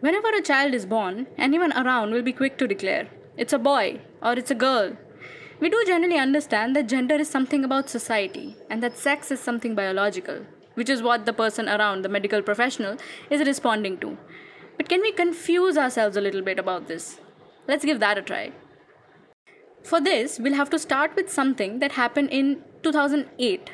Whenever a child is born, anyone around will be quick to declare, it's a boy or it's a girl. We do generally understand that gender is something about society and that sex is something biological, which is what the person around, the medical professional, is responding to. But can we confuse ourselves a little bit about this? Let's give that a try. For this, we'll have to start with something that happened in 2008.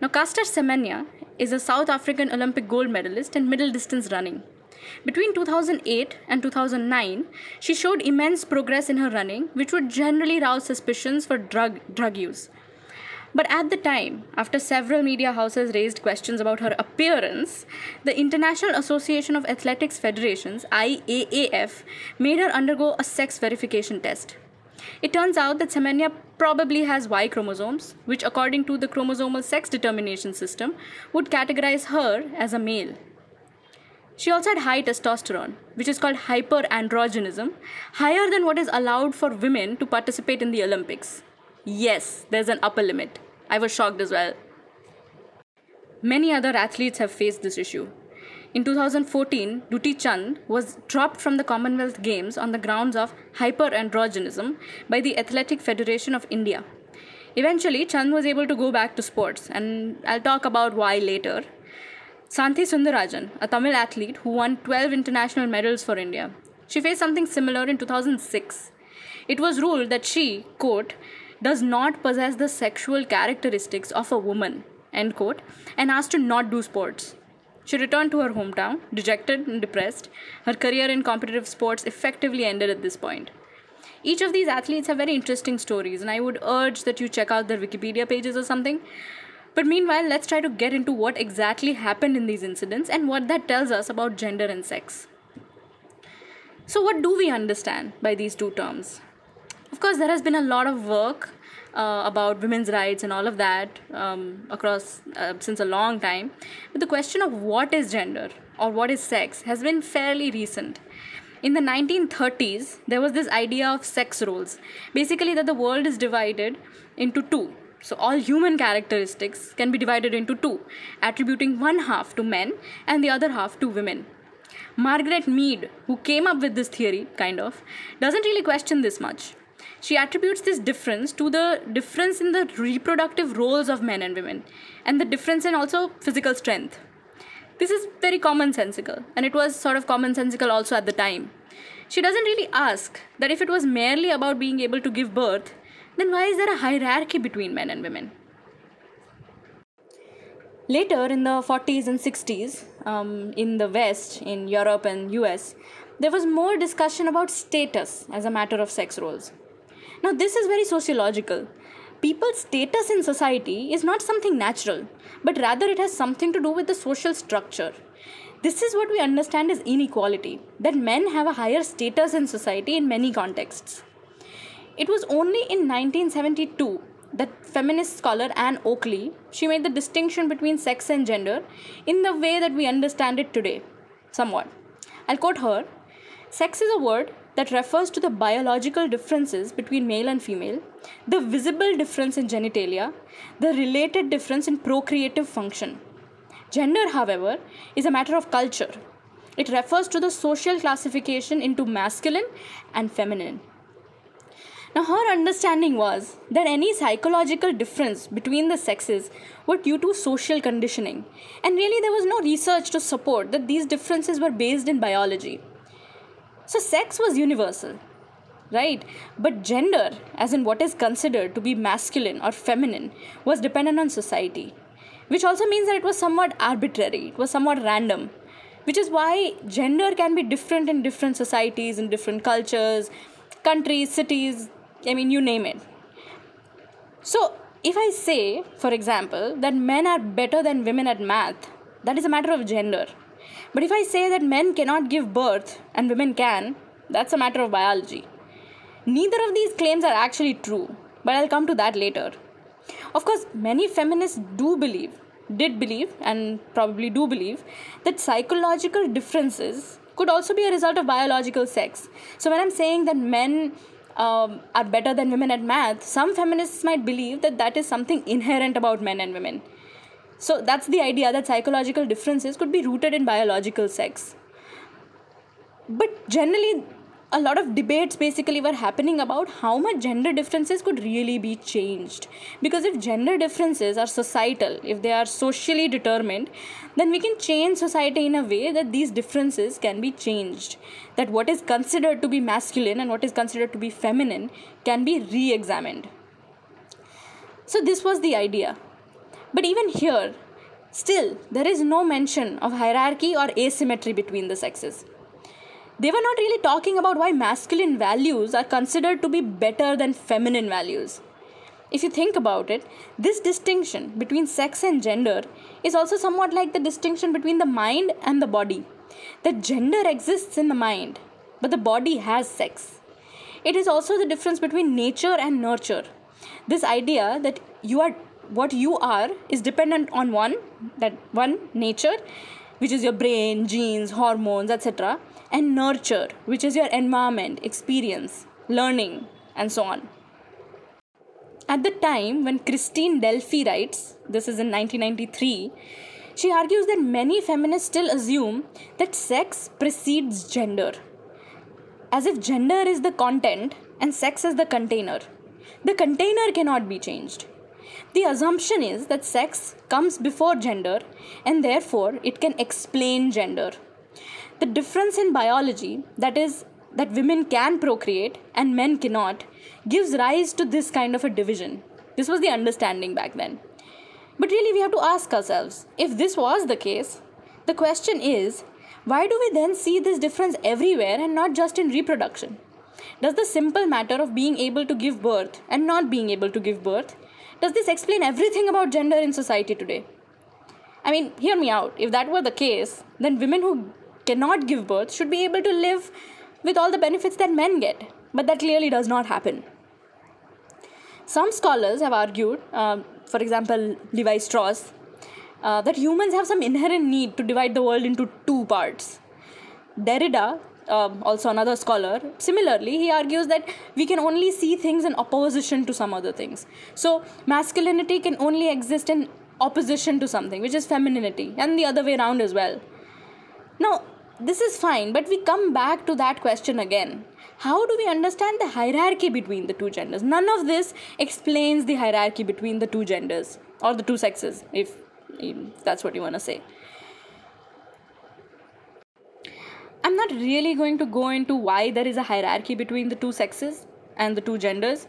Now, Caster Semenya is a South African Olympic gold medalist in middle distance running. Between 2008 and 2009, she showed immense progress in her running, which would generally rouse suspicions for drug, drug use. But at the time, after several media houses raised questions about her appearance, the International Association of Athletics Federations, IAAF, made her undergo a sex verification test. It turns out that Semenya probably has Y chromosomes, which, according to the chromosomal sex determination system, would categorize her as a male. She also had high testosterone, which is called hyperandrogenism, higher than what is allowed for women to participate in the Olympics. Yes, there's an upper limit. I was shocked as well. Many other athletes have faced this issue. In 2014, Dutee Chand was dropped from the Commonwealth Games on the grounds of hyperandrogenism by the Athletic Federation of India. Eventually, Chand was able to go back to sports, and I'll talk about why later. Santhi Soundarajan, a Tamil athlete who won 12 international medals for India. She faced something similar in 2006. It was ruled that she, quote, does not possess the sexual characteristics of a woman, end quote, and asked to not do sports. She returned to her hometown, dejected and depressed. Her career in competitive sports effectively ended at this point. Each of these athletes have very interesting stories, and I would urge that you check out their Wikipedia pages or something. But meanwhile, let's try to get into what exactly happened in these incidents and what that tells us about gender and sex. So, what do we understand by these two terms? Of course, there has been a lot of work uh, about women's rights and all of that um, across uh, since a long time. But the question of what is gender or what is sex has been fairly recent. In the 1930s, there was this idea of sex roles. Basically, that the world is divided into two so, all human characteristics can be divided into two, attributing one half to men and the other half to women. Margaret Mead, who came up with this theory, kind of, doesn't really question this much. She attributes this difference to the difference in the reproductive roles of men and women, and the difference in also physical strength. This is very commonsensical, and it was sort of commonsensical also at the time. She doesn't really ask that if it was merely about being able to give birth, then why is there a hierarchy between men and women? Later, in the 40s and 60s, um, in the West, in Europe and US, there was more discussion about status as a matter of sex roles. Now, this is very sociological. People's status in society is not something natural, but rather it has something to do with the social structure. This is what we understand as inequality that men have a higher status in society in many contexts. It was only in 1972 that feminist scholar Ann Oakley she made the distinction between sex and gender in the way that we understand it today somewhat. I'll quote her sex is a word that refers to the biological differences between male and female the visible difference in genitalia the related difference in procreative function. Gender however is a matter of culture. It refers to the social classification into masculine and feminine now, her understanding was that any psychological difference between the sexes were due to social conditioning, and really there was no research to support that these differences were based in biology. So, sex was universal, right? But gender, as in what is considered to be masculine or feminine, was dependent on society, which also means that it was somewhat arbitrary, it was somewhat random. Which is why gender can be different in different societies, in different cultures, countries, cities, I mean, you name it. So, if I say, for example, that men are better than women at math, that is a matter of gender. But if I say that men cannot give birth and women can, that's a matter of biology. Neither of these claims are actually true, but I'll come to that later. Of course, many feminists do believe, did believe, and probably do believe that psychological differences could also be a result of biological sex. So when I'm saying that men um, are better than women at math, some feminists might believe that that is something inherent about men and women. So that's the idea that psychological differences could be rooted in biological sex. but generally, a lot of debates basically were happening about how much gender differences could really be changed. Because if gender differences are societal, if they are socially determined, then we can change society in a way that these differences can be changed. That what is considered to be masculine and what is considered to be feminine can be re examined. So, this was the idea. But even here, still, there is no mention of hierarchy or asymmetry between the sexes they were not really talking about why masculine values are considered to be better than feminine values. If you think about it, this distinction between sex and gender is also somewhat like the distinction between the mind and the body. That gender exists in the mind, but the body has sex. It is also the difference between nature and nurture. This idea that you are what you are is dependent on one that one nature which is your brain genes hormones etc and nurture, which is your environment, experience, learning, and so on. At the time when Christine Delphy writes, this is in 1993, she argues that many feminists still assume that sex precedes gender, as if gender is the content and sex is the container. The container cannot be changed. The assumption is that sex comes before gender and therefore it can explain gender the difference in biology, that is, that women can procreate and men cannot, gives rise to this kind of a division. This was the understanding back then. But really, we have to ask ourselves if this was the case, the question is why do we then see this difference everywhere and not just in reproduction? Does the simple matter of being able to give birth and not being able to give birth, does this explain everything about gender in society today? I mean, hear me out. If that were the case, then women who cannot give birth should be able to live with all the benefits that men get. But that clearly does not happen. Some scholars have argued, uh, for example, Lévi-Strauss, uh, that humans have some inherent need to divide the world into two parts. Derrida, uh, also another scholar, similarly, he argues that we can only see things in opposition to some other things. So, masculinity can only exist in opposition to something, which is femininity, and the other way around as well. Now, this is fine, but we come back to that question again. How do we understand the hierarchy between the two genders? None of this explains the hierarchy between the two genders or the two sexes, if, if that's what you want to say. I'm not really going to go into why there is a hierarchy between the two sexes and the two genders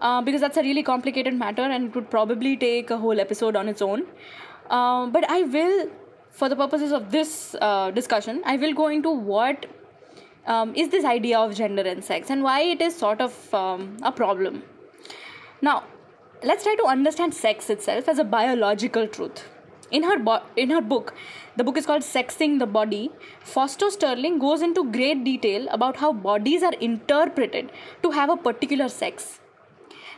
uh, because that's a really complicated matter and it would probably take a whole episode on its own. Uh, but I will for the purposes of this uh, discussion, I will go into what um, is this idea of gender and sex and why it is sort of um, a problem. Now, let's try to understand sex itself as a biological truth. In her, bo- in her book, the book is called Sexing the Body, Fausto-Sterling goes into great detail about how bodies are interpreted to have a particular sex.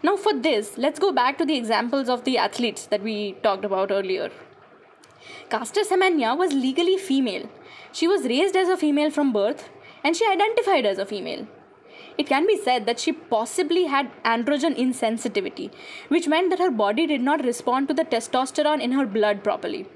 Now, for this, let's go back to the examples of the athletes that we talked about earlier. Caster Semenya was legally female. She was raised as a female from birth and she identified as a female. It can be said that she possibly had androgen insensitivity, which meant that her body did not respond to the testosterone in her blood properly.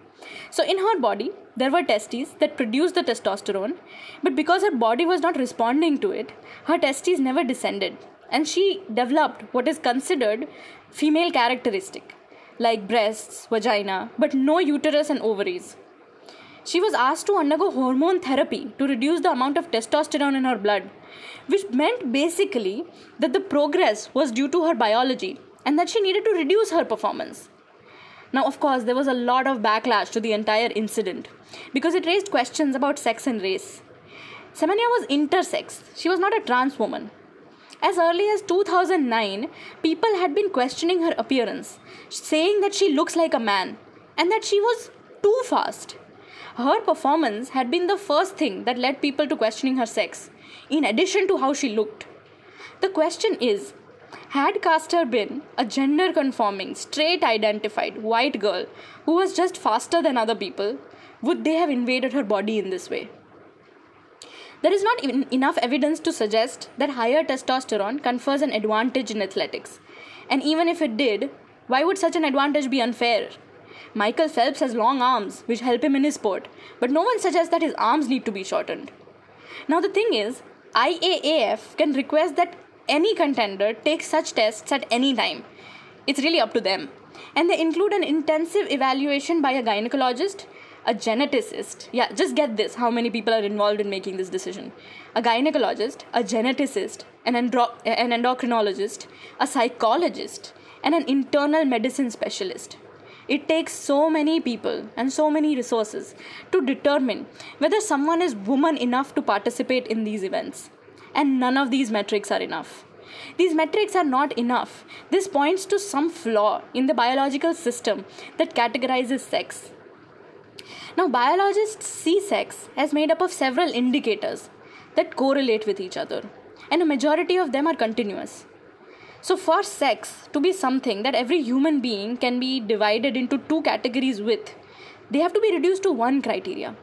So, in her body, there were testes that produced the testosterone, but because her body was not responding to it, her testes never descended, and she developed what is considered female characteristic like breasts, vagina, but no uterus and ovaries. She was asked to undergo hormone therapy to reduce the amount of testosterone in her blood, which meant basically that the progress was due to her biology and that she needed to reduce her performance. Now, of course, there was a lot of backlash to the entire incident because it raised questions about sex and race. Semenya was intersex, she was not a trans woman. As early as 2009, people had been questioning her appearance, saying that she looks like a man and that she was too fast. Her performance had been the first thing that led people to questioning her sex, in addition to how she looked. The question is had Caster been a gender conforming, straight identified white girl who was just faster than other people, would they have invaded her body in this way? There is not even enough evidence to suggest that higher testosterone confers an advantage in athletics. And even if it did, why would such an advantage be unfair? Michael Phelps has long arms, which help him in his sport, but no one suggests that his arms need to be shortened. Now, the thing is, IAAF can request that any contender take such tests at any time. It's really up to them. And they include an intensive evaluation by a gynecologist, a geneticist. Yeah, just get this how many people are involved in making this decision. A gynecologist, a geneticist, an, andro- an endocrinologist, a psychologist, and an internal medicine specialist. It takes so many people and so many resources to determine whether someone is woman enough to participate in these events. And none of these metrics are enough. These metrics are not enough. This points to some flaw in the biological system that categorizes sex. Now, biologists see sex as made up of several indicators that correlate with each other, and a majority of them are continuous. So, for sex to be something that every human being can be divided into two categories with, they have to be reduced to one criteria.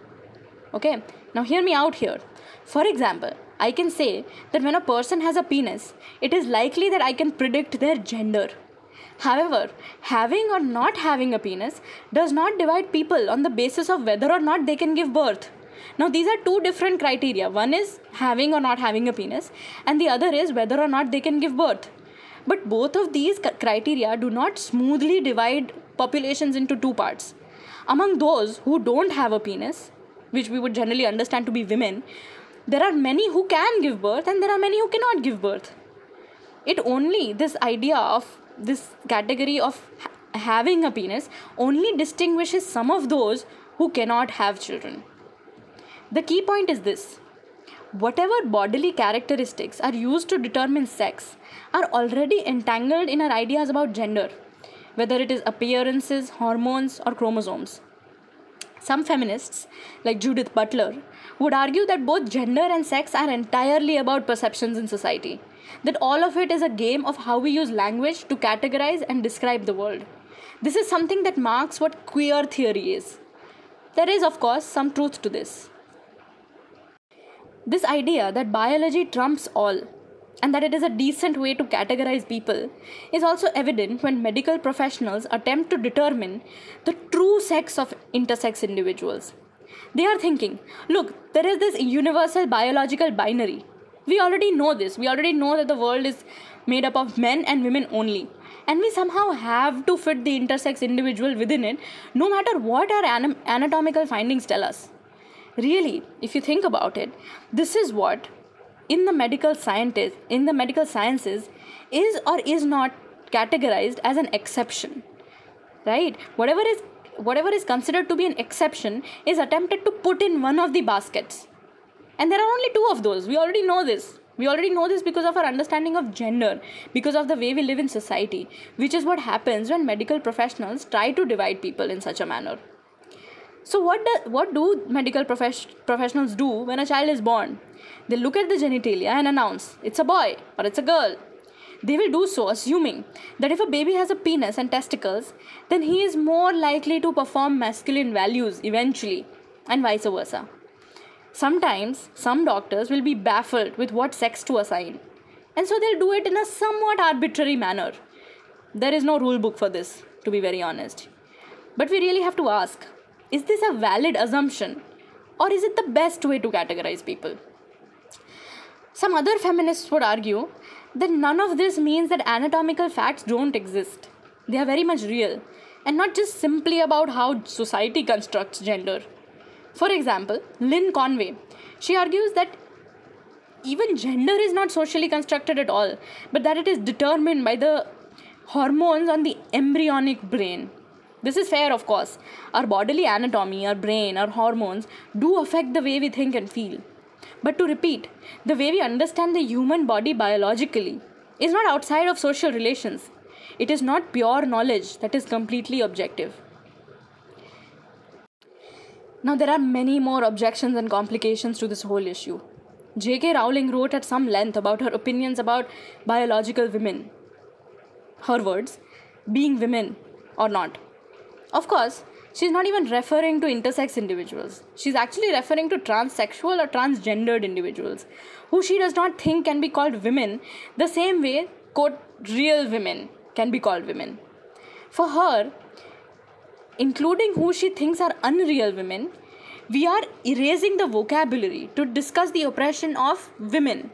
Okay, now hear me out here. For example, I can say that when a person has a penis, it is likely that I can predict their gender. However, having or not having a penis does not divide people on the basis of whether or not they can give birth. Now, these are two different criteria. One is having or not having a penis, and the other is whether or not they can give birth. But both of these criteria do not smoothly divide populations into two parts. Among those who don't have a penis, which we would generally understand to be women, there are many who can give birth and there are many who cannot give birth. It only, this idea of this category of ha- having a penis, only distinguishes some of those who cannot have children. The key point is this whatever bodily characteristics are used to determine sex are already entangled in our ideas about gender, whether it is appearances, hormones, or chromosomes. Some feminists, like Judith Butler, would argue that both gender and sex are entirely about perceptions in society, that all of it is a game of how we use language to categorize and describe the world. This is something that marks what queer theory is. There is, of course, some truth to this. This idea that biology trumps all and that it is a decent way to categorize people is also evident when medical professionals attempt to determine the true sex of intersex individuals. They are thinking, look, there is this universal biological binary. We already know this. We already know that the world is made up of men and women only. And we somehow have to fit the intersex individual within it, no matter what our anatomical findings tell us. Really, if you think about it, this is what in the medical scientist in the medical sciences is or is not categorized as an exception. Right? Whatever is whatever is considered to be an exception is attempted to put in one of the baskets. And there are only two of those. We already know this. We already know this because of our understanding of gender, because of the way we live in society, which is what happens when medical professionals try to divide people in such a manner. So, what do, what do medical profes- professionals do when a child is born? They look at the genitalia and announce it's a boy or it's a girl. They will do so assuming that if a baby has a penis and testicles, then he is more likely to perform masculine values eventually, and vice versa. Sometimes, some doctors will be baffled with what sex to assign, and so they'll do it in a somewhat arbitrary manner. There is no rule book for this, to be very honest. But we really have to ask is this a valid assumption or is it the best way to categorize people? Some other feminists would argue that none of this means that anatomical facts don't exist. They are very much real and not just simply about how society constructs gender. For example, Lynn Conway, she argues that even gender is not socially constructed at all, but that it is determined by the hormones on the embryonic brain. This is fair, of course. Our bodily anatomy, our brain, our hormones do affect the way we think and feel. But to repeat, the way we understand the human body biologically is not outside of social relations. It is not pure knowledge that is completely objective. Now, there are many more objections and complications to this whole issue. J.K. Rowling wrote at some length about her opinions about biological women. Her words, being women or not. Of course, she's not even referring to intersex individuals. She's actually referring to transsexual or transgendered individuals who she does not think can be called women the same way, quote, real women can be called women. For her, including who she thinks are unreal women, We are erasing the vocabulary to discuss the oppression of women.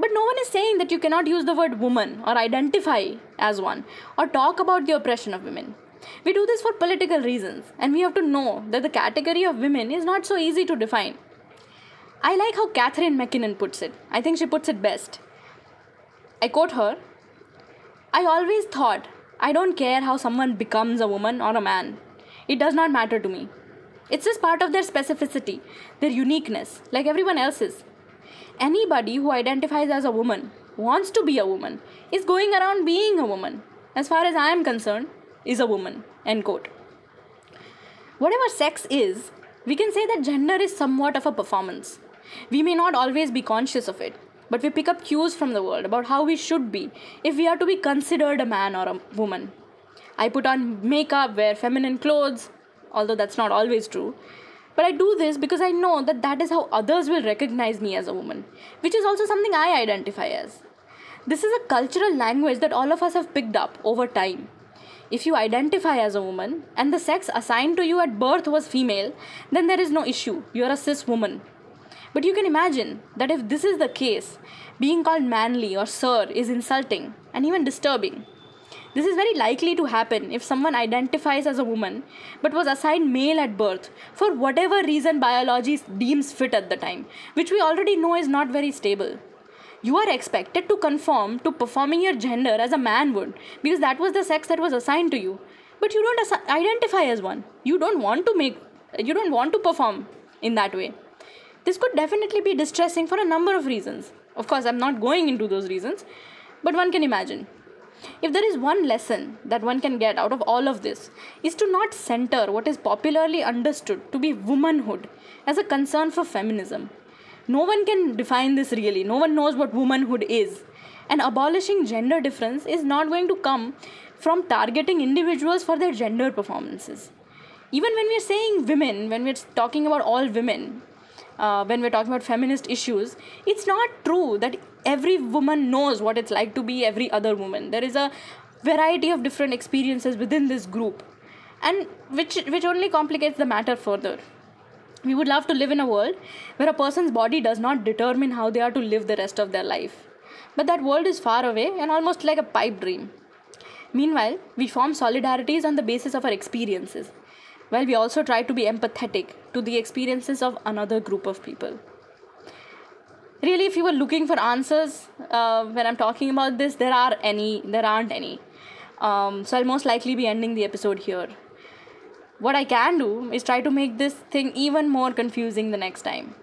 But no one is saying that you cannot use the word woman or identify as one or talk about the oppression of women. We do this for political reasons, and we have to know that the category of women is not so easy to define. I like how Catharine MacKinnon puts it. I think she puts it best. I quote her I always thought I don't care how someone becomes a woman or a man, it does not matter to me. It's just part of their specificity, their uniqueness, like everyone else's. Anybody who identifies as a woman, wants to be a woman, is going around being a woman. As far as I am concerned, is a woman. End quote. Whatever sex is, we can say that gender is somewhat of a performance. We may not always be conscious of it, but we pick up cues from the world about how we should be if we are to be considered a man or a woman. I put on makeup, wear feminine clothes, although that's not always true. But I do this because I know that that is how others will recognize me as a woman, which is also something I identify as. This is a cultural language that all of us have picked up over time. If you identify as a woman and the sex assigned to you at birth was female, then there is no issue. You are a cis woman. But you can imagine that if this is the case, being called manly or sir is insulting and even disturbing. This is very likely to happen if someone identifies as a woman but was assigned male at birth for whatever reason biology deems fit at the time, which we already know is not very stable you are expected to conform to performing your gender as a man would because that was the sex that was assigned to you. But you don't assi- identify as one. You don't want to make you don't want to perform in that way. This could definitely be distressing for a number of reasons. Of course i'm not going into those reasons but one can imagine. If there is one lesson that one can get out of all of this is to not center what is popularly understood to be womanhood as a concern for feminism no one can define this really. No one knows what womanhood is. And abolishing gender difference is not going to come from targeting individuals for their gender performances. Even when we're saying women, when we're talking about all women, uh, when we're talking about feminist issues, it's not true that every woman knows what it's like to be every other woman. There is a variety of different experiences within this group, and which which only complicates the matter further. We would love to live in a world where a person's body does not determine how they are to live the rest of their life. But that world is far away and almost like a pipe dream. Meanwhile, we form solidarities on the basis of our experiences, while we also try to be empathetic to the experiences of another group of people. Really, if you were looking for answers uh, when I'm talking about this, there are any, there aren't any. Um, so I'll most likely be ending the episode here what I can do is try to make this thing even more confusing the next time.